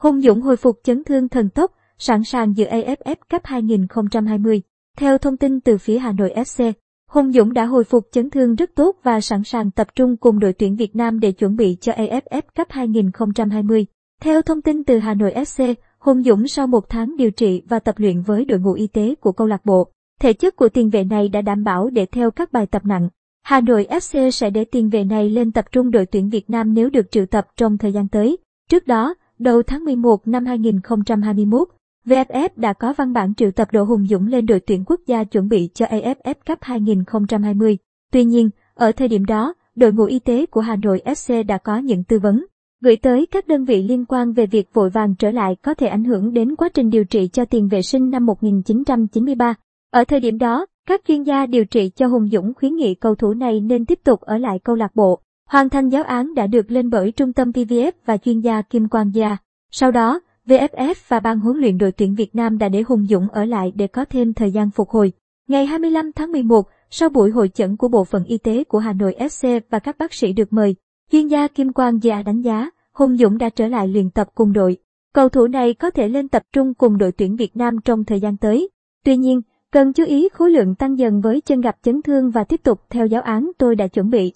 Hùng Dũng hồi phục chấn thương thần tốc, sẵn sàng dự AFF Cup 2020. Theo thông tin từ phía Hà Nội FC, Hùng Dũng đã hồi phục chấn thương rất tốt và sẵn sàng tập trung cùng đội tuyển Việt Nam để chuẩn bị cho AFF Cup 2020. Theo thông tin từ Hà Nội FC, Hùng Dũng sau một tháng điều trị và tập luyện với đội ngũ y tế của câu lạc bộ, thể chất của tiền vệ này đã đảm bảo để theo các bài tập nặng. Hà Nội FC sẽ để tiền vệ này lên tập trung đội tuyển Việt Nam nếu được triệu tập trong thời gian tới. Trước đó, đầu tháng 11 năm 2021, VFF đã có văn bản triệu tập Đỗ Hùng Dũng lên đội tuyển quốc gia chuẩn bị cho AFF Cup 2020. Tuy nhiên, ở thời điểm đó, đội ngũ y tế của Hà Nội FC đã có những tư vấn gửi tới các đơn vị liên quan về việc vội vàng trở lại có thể ảnh hưởng đến quá trình điều trị cho tiền vệ sinh năm 1993. Ở thời điểm đó, các chuyên gia điều trị cho Hùng Dũng khuyến nghị cầu thủ này nên tiếp tục ở lại câu lạc bộ. Hoàn thành giáo án đã được lên bởi trung tâm VVF và chuyên gia Kim Quang Gia. Sau đó, VFF và ban huấn luyện đội tuyển Việt Nam đã để Hùng Dũng ở lại để có thêm thời gian phục hồi. Ngày 25 tháng 11, sau buổi hội chẩn của Bộ phận Y tế của Hà Nội FC và các bác sĩ được mời, chuyên gia Kim Quang Gia đánh giá Hùng Dũng đã trở lại luyện tập cùng đội. Cầu thủ này có thể lên tập trung cùng đội tuyển Việt Nam trong thời gian tới. Tuy nhiên, cần chú ý khối lượng tăng dần với chân gặp chấn thương và tiếp tục theo giáo án tôi đã chuẩn bị.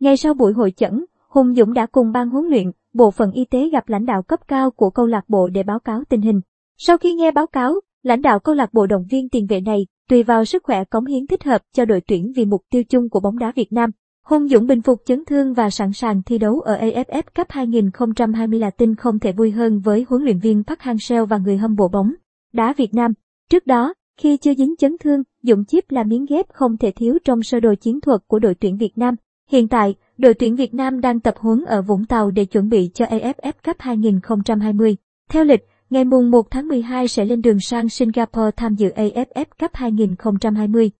Ngay sau buổi hội chẩn, Hùng Dũng đã cùng ban huấn luyện, bộ phận y tế gặp lãnh đạo cấp cao của câu lạc bộ để báo cáo tình hình. Sau khi nghe báo cáo, lãnh đạo câu lạc bộ động viên tiền vệ này, tùy vào sức khỏe cống hiến thích hợp cho đội tuyển vì mục tiêu chung của bóng đá Việt Nam. Hùng Dũng bình phục chấn thương và sẵn sàng thi đấu ở AFF Cup 2020 là tin không thể vui hơn với huấn luyện viên Park Hang-seo và người hâm mộ bóng đá Việt Nam. Trước đó, khi chưa dính chấn thương, Dũng Chip là miếng ghép không thể thiếu trong sơ đồ chiến thuật của đội tuyển Việt Nam. Hiện tại, đội tuyển Việt Nam đang tập huấn ở Vũng Tàu để chuẩn bị cho AFF Cup 2020. Theo lịch, ngày mùng 1 tháng 12 sẽ lên đường sang Singapore tham dự AFF Cup 2020.